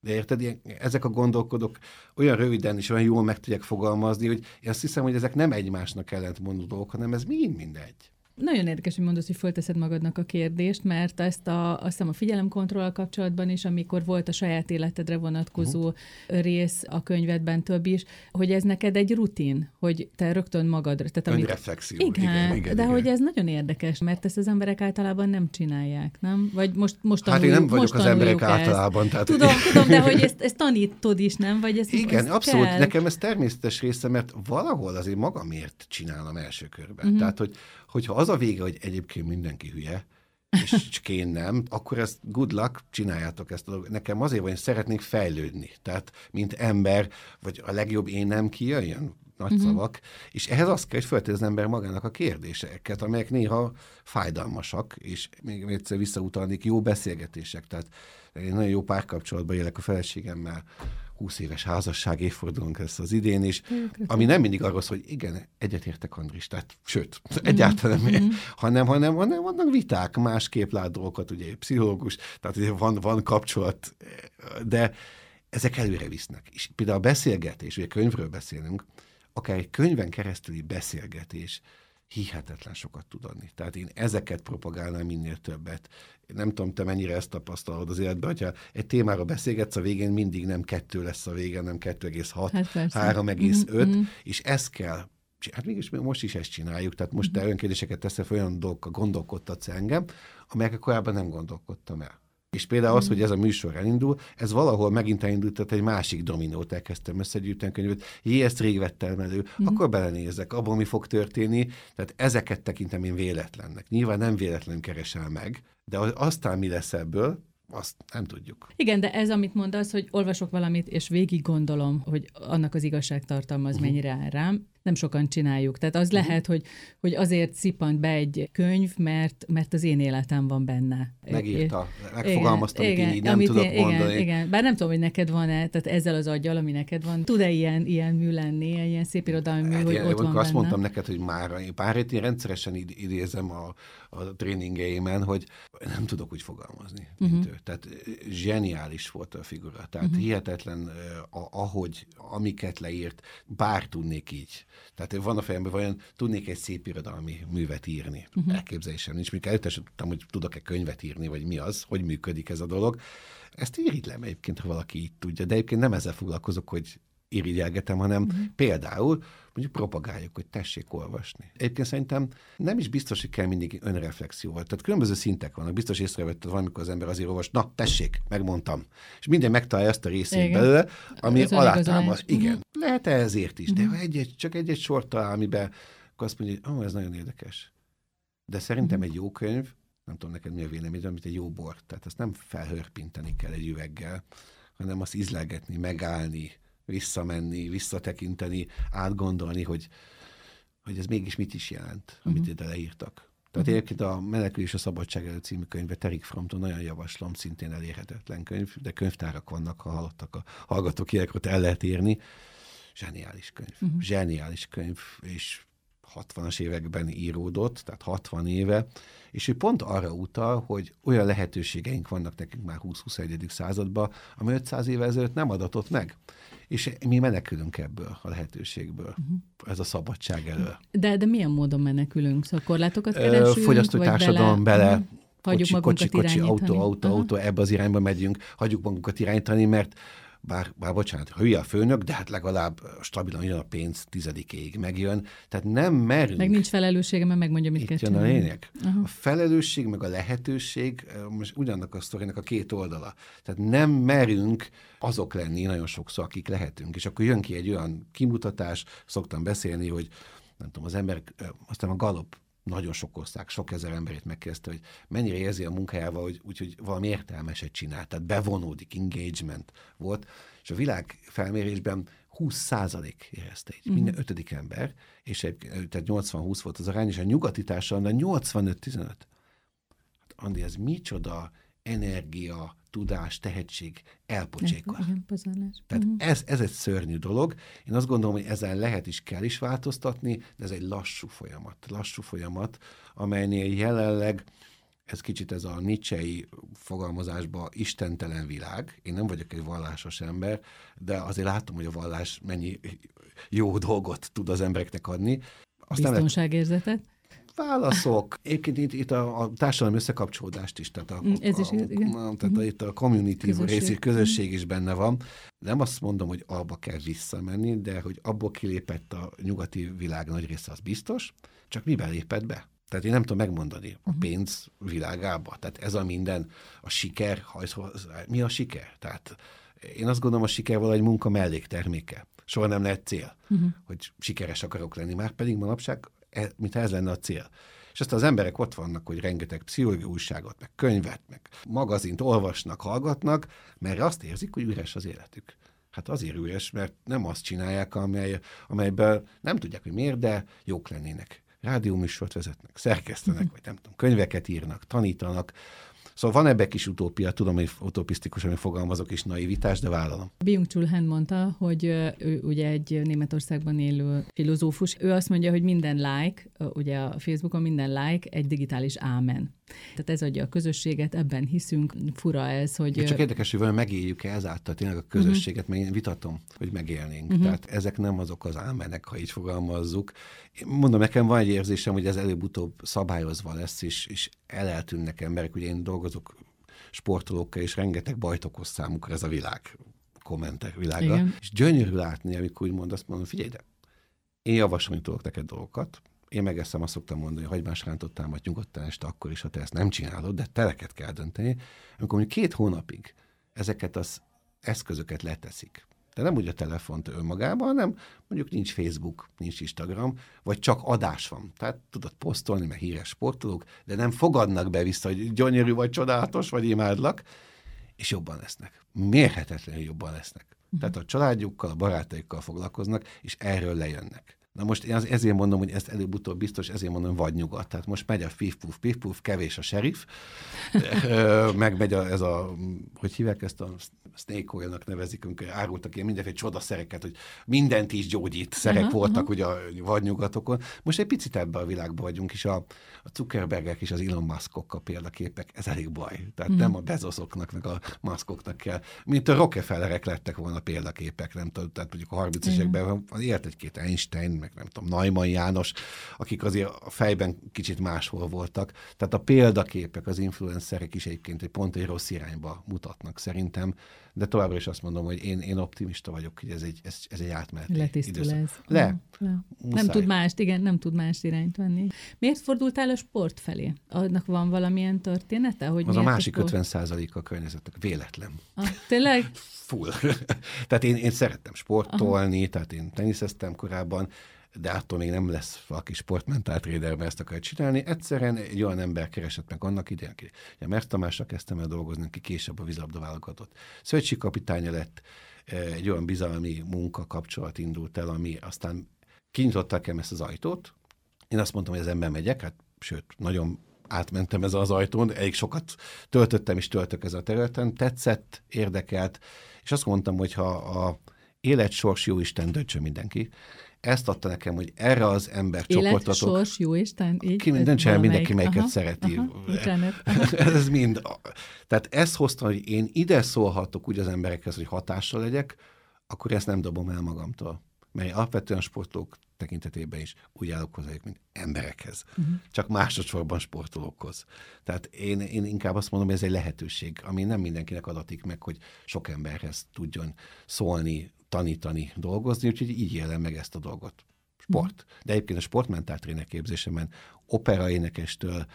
B: De érted, ilyen, ezek a gondolkodók olyan röviden és olyan jól meg tudják fogalmazni, hogy én azt hiszem, hogy ezek nem egymásnak ellentmondó dolgok, hanem ez mind mindegy.
A: Nagyon érdekes, hogy mondasz, hogy fölteszed magadnak a kérdést, mert ezt a, azt hiszem a figyelemkontroll kapcsolatban is, amikor volt a saját életedre vonatkozó uh-huh. rész a könyvedben több is, hogy ez neked egy rutin, hogy te rögtön magadra.
B: Tehát amit, Önreflexió.
A: Igen, igen, igen, de igen. hogy ez nagyon érdekes, mert ezt az emberek általában nem csinálják, nem? Vagy most, most
B: tanul, Hát én nem vagyok az emberek ezt. általában.
A: Tehát... Tudom, tudom, de hogy ezt, ezt tanítod is, nem? Vagy ezt,
B: igen,
A: ezt
B: abszolút.
A: Kell?
B: Nekem ez természetes része, mert valahol azért magamért csinálom első körben. Uh-huh. Tehát, hogy hogyha az a vége, hogy egyébként mindenki hülye, és én nem, akkor ezt good luck, csináljátok ezt a dolgot. Nekem azért van, hogy szeretnék fejlődni. Tehát, mint ember, vagy a legjobb én nem kijöjjön, nagy uh-huh. szavak, és ehhez azt kell, hogy feltétlenül az ember magának a kérdéseket, amelyek néha fájdalmasak, és még egyszer visszautalnék, jó beszélgetések. Tehát én nagyon jó párkapcsolatban élek a feleségemmel, 20 éves házasság évfordulónk lesz az idén is, ami nem mindig arról szól, hogy igen, egyetértek Andris, tehát sőt, mm. egyáltalán nem, mm. hanem, hanem, hanem vannak viták, másképp lát dolgokat, ugye pszichológus, tehát ugye van, van kapcsolat, de ezek előre visznek. És például a beszélgetés, ugye könyvről beszélünk, akár egy könyven keresztüli beszélgetés, hihetetlen sokat tud adni. Tehát én ezeket propagálnám minél többet. Nem tudom, te mennyire ezt tapasztalod az életben, hogyha egy témára beszélgetsz, a végén mindig nem kettő lesz a vége, nem 2,6, hát 3,5, mm-hmm. és ez kell hát mégis most is ezt csináljuk, tehát most te olyan kérdéseket teszel, olyan dolgokkal gondolkodtatsz engem, amelyekkel korábban nem gondolkodtam el. És például az, hogy ez a műsor elindul, ez valahol megint elindult, egy másik dominót elkezdtem összegyűjteni könyvet, jé, ezt rég vettem elő, mm. akkor belenézek, abban mi fog történni, tehát ezeket tekintem én véletlennek. Nyilván nem véletlen keresel meg, de aztán mi lesz ebből, azt nem tudjuk. Igen, de ez, amit mondasz, hogy olvasok valamit, és végig gondolom, hogy annak az igazságtartalma az uh-huh. mennyire áll rám, nem sokan csináljuk. Tehát az uh-huh. lehet, hogy, hogy azért szippant be egy könyv, mert, mert az én életem van benne. Megírta, megfogalmaztam, igen, amit így nem amit tudok én, mondani.
A: Igen, igen, bár nem tudom, hogy neked van-e, tehát ezzel az aggyal, ami neked van, tud-e ilyen, ilyen mű lenni, ilyen szép irodalmi mű, hát hogy ilyen, ott van
B: azt
A: benne?
B: mondtam neked, hogy már pár én rendszeresen idézem a, a tréningeimen, hogy nem tudok úgy fogalmazni, mint uh-huh. ő. Tehát zseniális volt a figura. Tehát uh-huh. hihetetlen, ahogy, amiket leírt, bár tudnék így tehát van a fejemben, vajon tudnék egy szép irodalmi művet írni. Uh-huh. Elképzelésem nincs. Mikor előtte sem tudtam, hogy tudok-e könyvet írni, vagy mi az, hogy működik ez a dolog. Ezt irigylem egyébként, ha valaki így tudja, de egyébként nem ezzel foglalkozok, hogy irigyelgetem, hanem uh-huh. például mondjuk propagáljuk, hogy tessék olvasni. Egyébként szerintem nem is biztos, hogy kell mindig önreflexióval. Tehát különböző szintek vannak. Biztos észrevetted valamikor az ember azért olvas, na tessék, megmondtam. És minden megtalálja azt a részét Igen. belőle, ami alátámasz. Igen. Uh-huh. Lehet -e ezért is, uh-huh. de ha egy-egy, csak egy-egy sort talál, amiben akkor azt mondja, hogy oh, ez nagyon érdekes. De szerintem uh-huh. egy jó könyv, nem tudom neked mi a véleményed, amit egy jó bor. Tehát ezt nem felhörpinteni kell egy üveggel, hanem azt ízlelgetni, megállni, visszamenni, visszatekinteni, átgondolni, hogy, hogy ez mégis mit is jelent, amit uh-huh. ide leírtak. Tehát uh-huh. egyébként a Menekülés a Szabadság előtt című könyve Terik Framton nagyon javaslom, szintén elérhetetlen könyv, de könyvtárak vannak, ha hallottak a hallgatók ilyenkor el lehet írni. Zseniális könyv. Uh-huh. Zseniális könyv, és 60-as években íródott, tehát 60 éve, és ő pont arra utal, hogy olyan lehetőségeink vannak nekünk már 20-21. században, ami 500 éve ezelőtt nem adatott meg. és mi menekülünk ebből a lehetőségből, uh-huh. ez a szabadság elől.
A: De, de milyen módon menekülünk? Szóval korlátokat keresünk?
B: Fogyasztói társadalom bele, bele kocsi, kocsi, kocsi, autó, autó, Aha. autó, ebbe az irányba megyünk, hagyjuk magunkat irányítani, mert bár, bár bocsánat, hülye a főnök, de hát legalább stabilan jön a pénz tizedikéig megjön. Tehát nem merünk.
A: Meg nincs felelőssége, mert megmondja, mit
B: kell jön a lényeg. A felelősség, meg a lehetőség, most ugyanak a sztorinak a két oldala. Tehát nem merünk azok lenni nagyon sokszor, akik lehetünk. És akkor jön ki egy olyan kimutatás, szoktam beszélni, hogy nem tudom, az ember, aztán a Gallup nagyon sok ország, sok ezer emberét megkezdte, hogy mennyire érzi a munkájával, hogy, úgyhogy valami értelmeset csinál, tehát bevonódik, engagement volt, és a világ felmérésben 20 százalék érezte így, uh-huh. minden ötödik ember, és egy, tehát 80-20 volt az arány, és a nyugati társadalomban 85-15. Hát Andi, ez micsoda energia, tudás, tehetség elpocsékol. Igen, Tehát uh-huh. ez, ez egy szörnyű dolog. Én azt gondolom, hogy ezen lehet is, kell is változtatni, de ez egy lassú folyamat. Lassú folyamat, amelynél jelenleg ez kicsit ez a nicsei fogalmazásban istentelen világ. Én nem vagyok egy vallásos ember, de azért látom, hogy a vallás mennyi jó dolgot tud az embereknek adni.
A: Aztán Biztonságérzetet?
B: Válaszok. Egyébként itt, itt a, a társadalmi összekapcsolódást is, tehát a, mm, Ez is, a, igen. A, tehát uh-huh. itt a community közösség. rész, közösség is benne van. Nem azt mondom, hogy abba kell visszamenni, de hogy abból kilépett a nyugati világ nagy része, az biztos, csak miben lépett be? Tehát én nem tudom megmondani a pénz világába. Tehát ez a minden, a siker, mi a siker? Tehát én azt gondolom, a siker valahogy munka mellékterméke. Soha nem lehet cél, uh-huh. hogy sikeres akarok lenni. Már pedig manapság E, mint ez lenne a cél. És aztán az emberek ott vannak, hogy rengeteg pszichológiai újságot, meg könyvet, meg magazint olvasnak, hallgatnak, mert azt érzik, hogy üres az életük. Hát azért üres, mert nem azt csinálják, amely, amelyben nem tudják, hogy miért, de jók lennének. Rádióműsort vezetnek, szerkesztenek, vagy nem tudom, könyveket írnak, tanítanak, Szóval van ebbe kis utópia, tudom, hogy utopisztikus, ami fogalmazok, és naivitás, de vállalom.
A: Byung-Chul Han mondta, hogy ő ugye egy Németországban élő filozófus. Ő azt mondja, hogy minden like, ugye a Facebookon minden like egy digitális ámen. Tehát ez adja a közösséget, ebben hiszünk. Fura ez, hogy...
B: Ja, csak érdekes, hogy vajon megéljük-e ezáltal tényleg a közösséget, uh-huh. mert én vitatom, hogy megélnénk. Uh-huh. Tehát ezek nem azok az ámenek, ha így fogalmazzuk. Én mondom, nekem van egy érzésem, hogy ez előbb-utóbb szabályozva lesz, és, és eleltűnnek emberek. Ugye én dolgozok sportolókkal, és rengeteg bajt okoz számukra ez a világ, kommentek világa. Igen. És gyönyörű látni, amikor úgy mond, azt mondom, figyelj, de én javaslom, hogy tudok neked dolgokat, én megeszem, azt szoktam mondani, hogy hagymás rántott támat nyugodtan este akkor is, ha te ezt nem csinálod, de teleket kell dönteni. Amikor mondjuk két hónapig ezeket az eszközöket leteszik, de nem úgy a telefont önmagában, hanem mondjuk nincs Facebook, nincs Instagram, vagy csak adás van. Tehát tudod posztolni, mert híres sportolók, de nem fogadnak be vissza, hogy gyönyörű vagy csodálatos, vagy imádlak, és jobban lesznek. Mérhetetlenül jobban lesznek. Tehát a családjukkal, a barátaikkal foglalkoznak, és erről lejönnek. Na most én ezért mondom, hogy ezt előbb-utóbb biztos, ezért mondom vagy nyugat. Tehát most megy a pif-puf, pif-puf, kevés a sheriff, meg megy a, ez a, hogy hívják ezt a snake oil-nak nevezik, amikor árultak ilyen mindenféle csodaszereket, hogy mindent is gyógyít szerek uh-huh, voltak uh-huh. ugye a vadnyugatokon. Most egy picit ebbe a világban vagyunk, és a, a Zuckerbergek és az Elon Muskok a példaképek, ez elég baj. Tehát uh-huh. nem a Bezosoknak, meg a Muskoknak kell, mint a Rockefellerek lettek volna példaképek, nem tudom, tehát mondjuk a 30-esekben uh-huh. élt egy-két Einstein, meg nem tudom, Najman János, akik azért a fejben kicsit máshol voltak. Tehát a példaképek, az influencerek is egyébként egy pont egy rossz irányba mutatnak szerintem, de továbbra is azt mondom, hogy én, én optimista vagyok, hogy ez egy, ez, ez egy átmeneti
A: Letisztul
B: időszak.
A: ez.
B: Le.
A: Le. Nem tud mást, igen, nem tud más irányt venni. Miért fordultál a sport felé? Annak van valamilyen története? Hogy
B: az a másik a 50 a környezetnek. Véletlen.
A: Ah, tényleg?
B: Full. tehát én, én szerettem sportolni, Aha. tehát én teniszeztem korábban, de attól még nem lesz valaki sportmentál trader, mert ezt akarja csinálni. Egyszerűen egy olyan ember keresett meg annak idején, aki ja, Mert Tamásra kezdtem el dolgozni, aki később a vízlabda válogatott. kapitánya lett, e, egy olyan bizalmi munka kapcsolat indult el, ami aztán kinyitották nekem ezt az ajtót. Én azt mondtam, hogy az ember megyek, hát sőt, nagyon átmentem ez az ajtón, elég sokat töltöttem és töltök ezen a területen, tetszett, érdekelt, és azt mondtam, hogy ha a életsors jó Isten döntsön mindenki, ezt adta nekem, hogy erre az ember csoportot.
A: sors, jó Isten, így.
B: Ki minden csinál, mindenki melyiket aha, szereti. Aha, aha. ez mind. Tehát ezt hozta, hogy én ide szólhatok úgy az emberekhez, hogy hatással legyek, akkor ezt nem dobom el magamtól. Mert alapvetően sportolók tekintetében is úgy állok hozzájuk, mint emberekhez. Uh-huh. Csak másodszorban sportolókhoz. Tehát én, én inkább azt mondom, hogy ez egy lehetőség, ami nem mindenkinek adatik meg, hogy sok emberhez tudjon szólni, tanítani, dolgozni, úgyhogy így élem meg ezt a dolgot. Sport. Uh-huh. De egyébként a sportmentáltréner képzésemen operaénekestől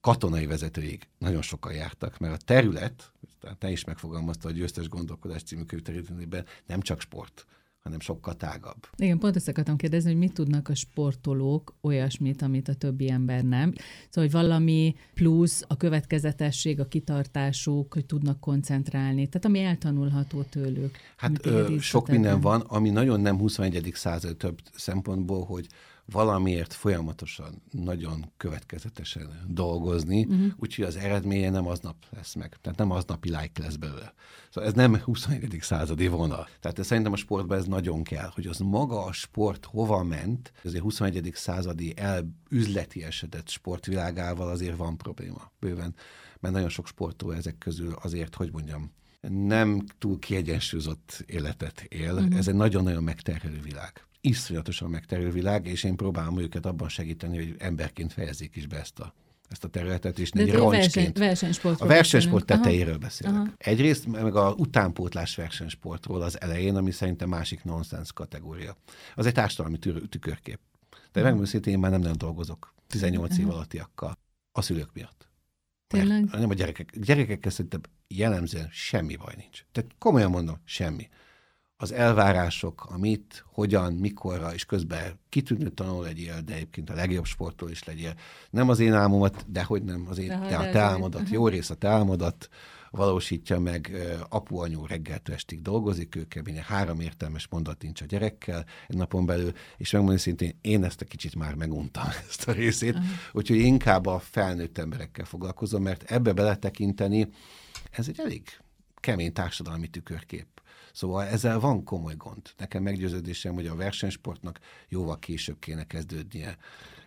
B: katonai vezetőig nagyon sokan jártak, mert a terület, tehát te is megfogalmazta a Győztes Gondolkodás című könyvterületében, nem csak sport, hanem sokkal tágabb.
A: Igen, pont ezt akartam kérdezni, hogy mit tudnak a sportolók olyasmit, amit a többi ember nem. Szóval, hogy valami plusz, a következetesség, a kitartásuk, hogy tudnak koncentrálni, tehát ami eltanulható tőlük.
B: Hát ö, sok minden van, ami nagyon nem 21. század több szempontból, hogy valamiért folyamatosan, nagyon következetesen dolgozni, uh-huh. úgyhogy az eredménye nem aznap lesz meg. Tehát nem aznapi like lesz belőle. Szóval ez nem 21. századi vonal. Tehát ez szerintem a sportban ez nagyon kell, hogy az maga a sport hova ment, azért 21. századi elüzleti esedett sportvilágával azért van probléma bőven, mert nagyon sok sportoló ezek közül azért, hogy mondjam, nem túl kiegyensúlyozott életet él. Uh-huh. Ez egy nagyon-nagyon megterhelő világ iszonyatosan megterül világ, és én próbálom őket abban segíteni, hogy emberként fejezzék is be ezt a ezt a területet, és
A: egy roncsként. Versenysport
B: a versenysport tetejéről beszélek. Aha. Egyrészt meg a utánpótlás versenysportról az elején, ami szerintem másik nonsens kategória. Az egy társadalmi tükörkép. De megmondom én már nem nagyon dolgozok 18 Aha. év alattiakkal a szülők miatt.
A: Tényleg?
B: Mert, nem a gyerekek. Gyerekekkel szerintem jellemzően semmi baj nincs. Tehát komolyan mondom, semmi az elvárások, amit, hogyan, mikorra, és közben kitűnő tanul legyél, de egyébként a legjobb sportol is legyél. Nem az én álmomat, de hogy nem, az én, te, a te álmodat, jó rész a te álmodat valósítja meg, apu, anyu reggeltől estig dolgozik, ő keményen három értelmes mondat nincs a gyerekkel egy napon belül, és megmondani szintén, én ezt a kicsit már meguntam, ezt a részét, uh-huh. úgyhogy inkább a felnőtt emberekkel foglalkozom, mert ebbe beletekinteni, ez egy elég kemény társadalmi tükörkép Szóval ezzel van komoly gond. Nekem meggyőződésem, hogy a versenysportnak jóval később kéne kezdődnie,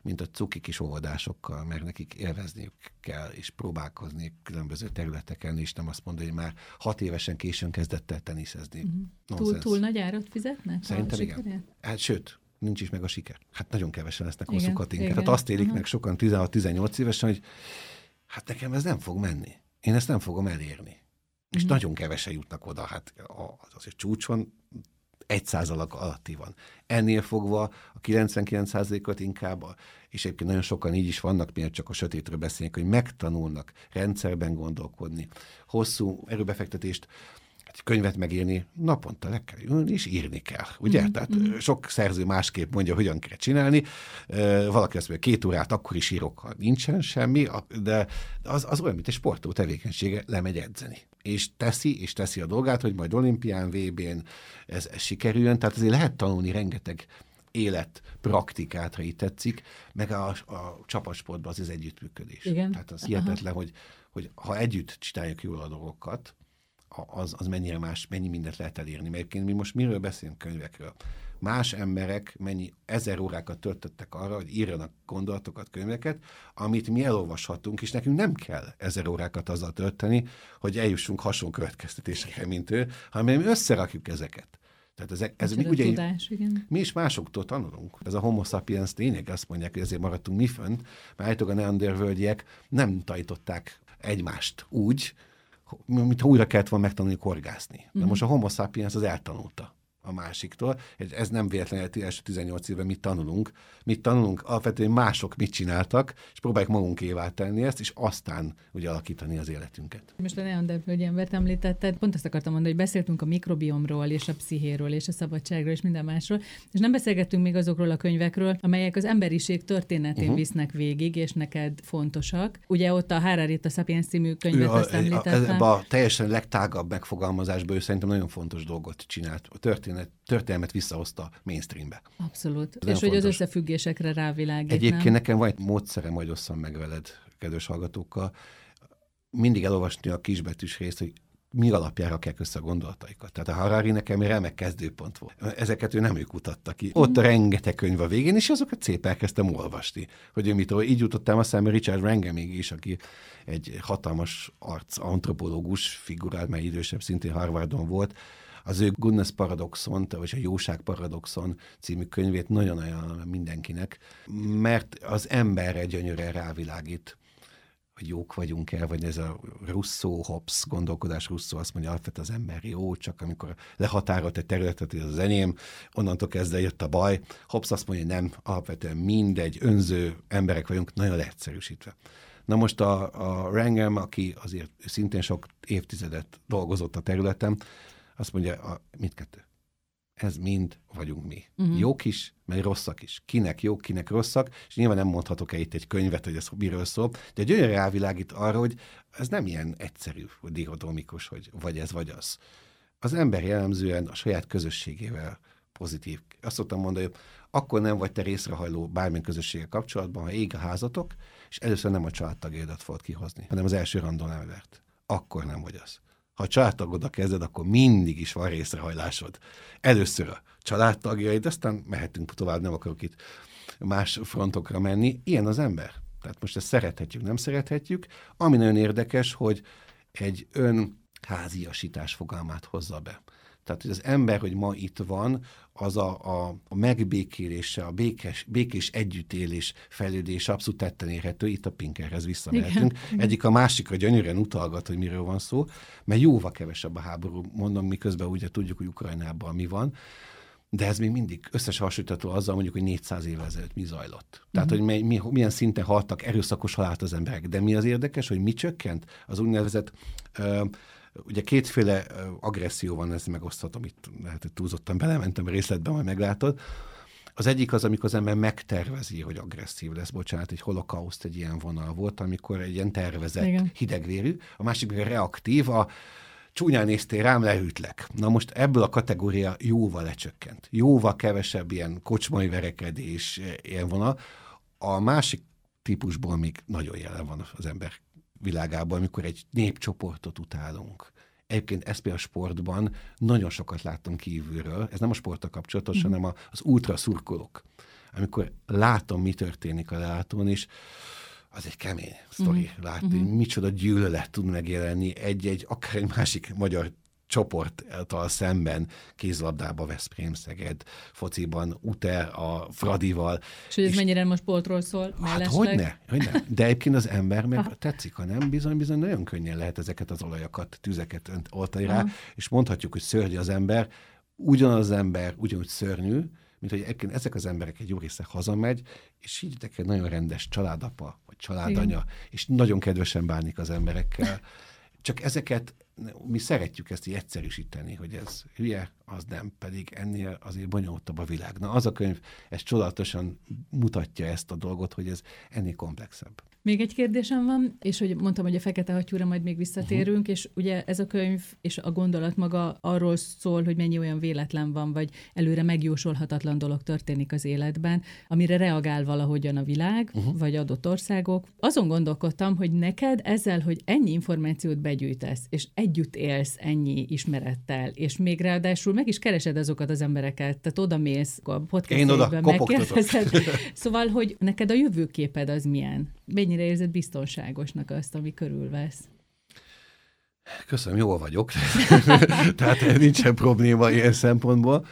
B: mint a cuki kis óvodásokkal, mert nekik élvezniük kell, és próbálkozni különböző területeken, és nem azt mondani, hogy már hat évesen későn kezdett el teniszezni.
A: Uh-huh. Túl, túl nagy árat fizetnek?
B: Szerintem igen. Hát, sőt, nincs is meg a siker. Hát nagyon kevesen lesznek hosszú katinket. Hát azt élik uh-huh. meg sokan 16-18 évesen, hogy hát nekem ez nem fog menni. Én ezt nem fogom elérni. És mm. nagyon kevesen jutnak oda, hát az egy csúcson egy százalék alatti van. Ennél fogva a 99%-ot inkább, és egyébként nagyon sokan így is vannak, miért csak a sötétről beszélnek, hogy megtanulnak rendszerben gondolkodni, hosszú erőbefektetést egy könyvet megírni, naponta le kell ülni, és írni kell, ugye? Mm-hmm. Tehát mm. sok szerző másképp mondja, hogyan kell csinálni. Valaki azt mondja, két órát akkor is írok, ha nincsen semmi, de az, az olyan, mint egy sportoló tevékenysége, lemegy edzeni. És teszi, és teszi a dolgát, hogy majd olimpián, VB-n ez, ez sikerüljön. Tehát azért lehet tanulni rengeteg élet praktikát, ha így tetszik, meg a, a csapatsportban az az együttműködés.
A: Igen.
B: Tehát az hihetetlen, hogy, hogy ha együtt csináljuk jól a dolgokat, az, az mennyire más, mennyi mindent lehet elérni. Mert mi most miről beszélünk könyvekről? Más emberek mennyi ezer órákat töltöttek arra, hogy írjanak gondolatokat, könyveket, amit mi elolvashatunk, és nekünk nem kell ezer órákat azzal tölteni, hogy eljussunk hasonló következtetésekre, mint ő, hanem összerakjuk ezeket. Tehát ez, ez mi, ugye,
A: tudás, igen.
B: mi is másoktól tanulunk. Ez a homo sapiens tényleg azt mondják, hogy ezért maradtunk mi fönt, mert a neandervölgyiek nem tajtották egymást úgy, mintha újra kellett volna megtanulni korgászni. De uh-huh. most a homo sapiens az eltanulta a másiktól. Ez nem véletlenül első 18 éve mit tanulunk. Mit tanulunk? Alapvetően mások mit csináltak, és próbáljuk magunkévá tenni ezt, és aztán ugye alakítani az életünket.
A: Most a Neandervölgyi embert említetted, pont ezt akartam mondani, hogy beszéltünk a mikrobiomról, és a pszichéről, és a szabadságról, és minden másról, és nem beszélgettünk még azokról a könyvekről, amelyek az emberiség történetén uh-huh. visznek végig, és neked fontosak. Ugye ott a Harari a Sapiens című könyvet azt említettem.
B: A, a, a teljesen legtágabb megfogalmazásban ő szerintem nagyon fontos dolgot csinált. A történet történet, történelmet visszahozta mainstreambe.
A: Abszolút. Ez és hogy fontos. az összefüggésekre rávilágít.
B: Egyébként nem? nekem van egy módszere, majd osszam meg veled, kedves hallgatókkal. Mindig elolvasni a kisbetűs részt, hogy mi alapjára kell össze a gondolataikat. Tehát a Harari nekem remek kezdőpont volt. Ezeket ő nem ő kutatta ki. Ott a rengeteg könyv a végén, és azokat szép elkezdtem olvasni. Hogy ő mit, így jutottam a szemben Richard Wrangham is, aki egy hatalmas arc, antropológus figurál, mely idősebb, szintén Harvardon volt, az ő Goodness Paradoxon, vagy a Jóság Paradoxon című könyvét nagyon ajánlom mindenkinek, mert az emberre gyönyörűen rávilágít hogy jók vagyunk el, vagy ez a Russo, Hobbes gondolkodás, Russo azt mondja, alapvetően az ember jó, csak amikor lehatárolt egy területet, ez az enyém, onnantól kezdve jött a baj. Hobbes azt mondja, nem, alapvetően mindegy, önző emberek vagyunk, nagyon leegyszerűsítve. Na most a, a Rangem, aki azért szintén sok évtizedet dolgozott a területen, azt mondja, a, mindkettő ez mind vagyunk mi. Uh-huh. Jók is, meg rosszak is. Kinek jók, kinek rosszak, és nyilván nem mondhatok el itt egy könyvet, hogy ez miről szól, de gyönyörű rávilágít arra, hogy ez nem ilyen egyszerű, dihodomikus, hogy vagy ez, vagy az. Az ember jellemzően a saját közösségével pozitív. Azt szoktam mondani, hogy akkor nem vagy te részrehajló bármilyen közösséggel kapcsolatban, ha ég a házatok, és először nem a családtagjaidat fogod kihozni, hanem az első randon elvert. Akkor nem vagy az ha a családtagoddal akkor mindig is van részrehajlásod. Először a családtagjaid, aztán mehetünk tovább, nem akarok itt más frontokra menni. Ilyen az ember. Tehát most ezt szerethetjük, nem szerethetjük. Ami nagyon érdekes, hogy egy önháziasítás fogalmát hozza be. Tehát, hogy az ember, hogy ma itt van, az a, a, a megbékélése, a békés, békés együttélés fejlődés abszolút tetten érhető. Itt a Pinkerhez visszamehetünk. Igen. Egyik a másikra gyönyörűen utalgat, hogy miről van szó, mert jóval kevesebb a háború, mondom, miközben ugye tudjuk, hogy Ukrajnában mi van. De ez még mindig összehasonlítható azzal mondjuk, hogy 400 évvel ezelőtt mi zajlott. Tehát, uh-huh. hogy mi, milyen szinten haltak erőszakos halált az emberek. De mi az érdekes, hogy mi csökkent? Az úgynevezett uh, Ugye kétféle agresszió van, ezt megoszthatom, itt lehet, hogy túlzottan belementem a részletbe, majd meglátod. Az egyik az, amikor az ember megtervezi, hogy agresszív lesz, bocsánat, egy holokauszt egy ilyen vonal volt, amikor egy ilyen tervezett Igen. hidegvérű, a másik meg reaktív, a csúnyán néztél rám, lehűtlek. Na most ebből a kategória jóval lecsökkent. Jóval kevesebb ilyen kocsmai verekedés, ilyen vonal. A másik típusból még nagyon jelen van az ember világában, amikor egy népcsoportot utálunk. Egyébként ezt a sportban nagyon sokat láttam kívülről, ez nem a sporttal kapcsolatos, mm. hanem az ultra szurkolók. Amikor látom, mi történik a lelátón, és az egy kemény sztori mm. látni, mm-hmm. micsoda gyűlölet tud megjelenni egy-egy, akár egy másik magyar csoporttal szemben kézlabdába Veszprém Szeged, fociban Ute a Fradival.
A: És hogy ez és, mennyire most sportról szól?
B: Hát hogy ne, hogy ne. De egyébként az ember meg tetszik, ha nem, bizony-bizony nagyon könnyen lehet ezeket az olajakat, tüzeket oltani rá, és mondhatjuk, hogy szörnyű az ember, ugyanaz az ember ugyanúgy szörnyű, mint hogy egyébként ezek az emberek egy jó része hazamegy, és így egy nagyon rendes családapa, vagy családanya, Igen. és nagyon kedvesen bánik az emberekkel. Csak ezeket mi szeretjük ezt így egyszerűsíteni, hogy ez hülye, az nem, pedig ennél azért bonyolultabb a világ. Na az a könyv, ez csodálatosan mutatja ezt a dolgot, hogy ez ennél komplexebb.
A: Még egy kérdésem van, és hogy mondtam, hogy a fekete hattyúra majd még visszatérünk, uh-huh. és ugye ez a könyv és a gondolat maga arról szól, hogy mennyi olyan véletlen van, vagy előre megjósolhatatlan dolog történik az életben, amire reagál valahogyan a világ, uh-huh. vagy adott országok. Azon gondolkodtam, hogy neked ezzel, hogy ennyi információt begyűjtesz, és együtt élsz ennyi ismerettel, és még ráadásul meg is keresed azokat az embereket, tehát oda mész a podcastjében, megkérdezed. Szóval, hogy neked a jövőképed az milyen? Mennyire érzed biztonságosnak azt, ami körülvesz?
B: Köszönöm, jól vagyok. Tehát nincsen probléma ilyen szempontból.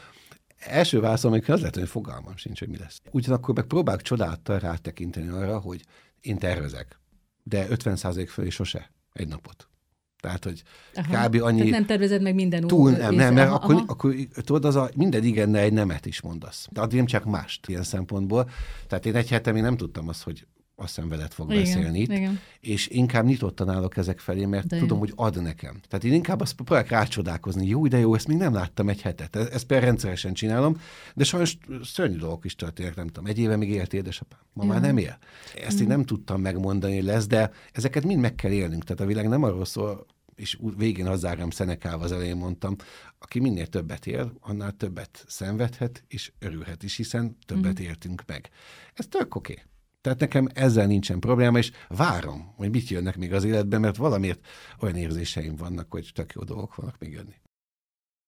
B: Első válaszom, amikor az lehet, hogy fogalmam sincs, hogy mi lesz. Ugyanakkor meg próbálok csodálattal rátekinteni arra, hogy én tervezek, de 50% fölé sose egy napot. Tehát, hogy Aha. kb. annyi... Tehát
A: nem tervezed meg minden
B: Túl nem, nem, mert akkor, akkor, tudod, az a, minden igenne egy nemet is mondasz. Tehát nem csak mást ilyen szempontból. Tehát én egy hete még nem tudtam azt, hogy azt hiszem veled fog igen, beszélni itt, igen. és inkább nyitottan állok ezek felé, mert de tudom, jó. hogy ad nekem. Tehát én inkább azt próbálok rácsodálkozni, jó, de jó, ezt még nem láttam egy hetet. E-, ezt például rendszeresen csinálom, de sajnos szörnyű dolgok is történnek, nem tudom. Egy éve még élt édesapám, ma ja. már nem él. Ezt mm. én nem tudtam megmondani, lesz, de ezeket mind meg kell élnünk. Tehát a világ nem arról szól, és végén az zárom Szenekával az elején mondtam, aki minél többet él, annál többet szenvedhet, és örülhet is, hiszen többet mm. értünk meg. Ez tök oké. Okay. Tehát nekem ezzel nincsen probléma, és várom, hogy mit jönnek még az életben, mert valamiért olyan érzéseim vannak, hogy tök jó dolgok vannak még jönni.